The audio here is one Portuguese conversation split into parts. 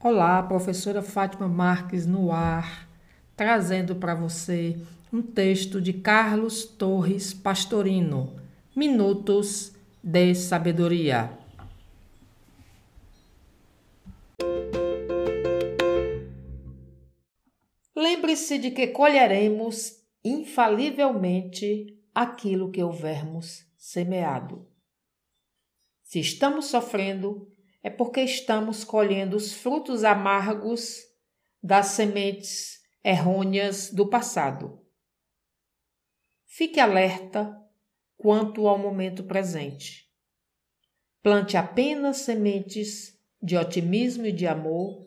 Olá, professora Fátima Marques no ar, trazendo para você um texto de Carlos Torres Pastorino, Minutos de Sabedoria. Lembre-se de que colheremos infalivelmente aquilo que houvermos semeado. Se estamos sofrendo, é porque estamos colhendo os frutos amargos das sementes errôneas do passado. Fique alerta quanto ao momento presente. Plante apenas sementes de otimismo e de amor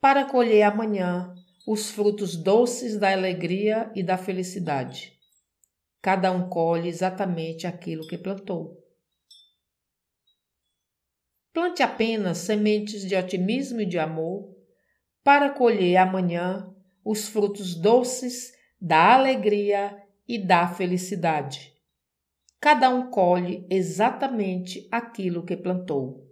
para colher amanhã os frutos doces da alegria e da felicidade. Cada um colhe exatamente aquilo que plantou. Plante apenas sementes de otimismo e de amor para colher amanhã os frutos doces da alegria e da felicidade. Cada um colhe exatamente aquilo que plantou.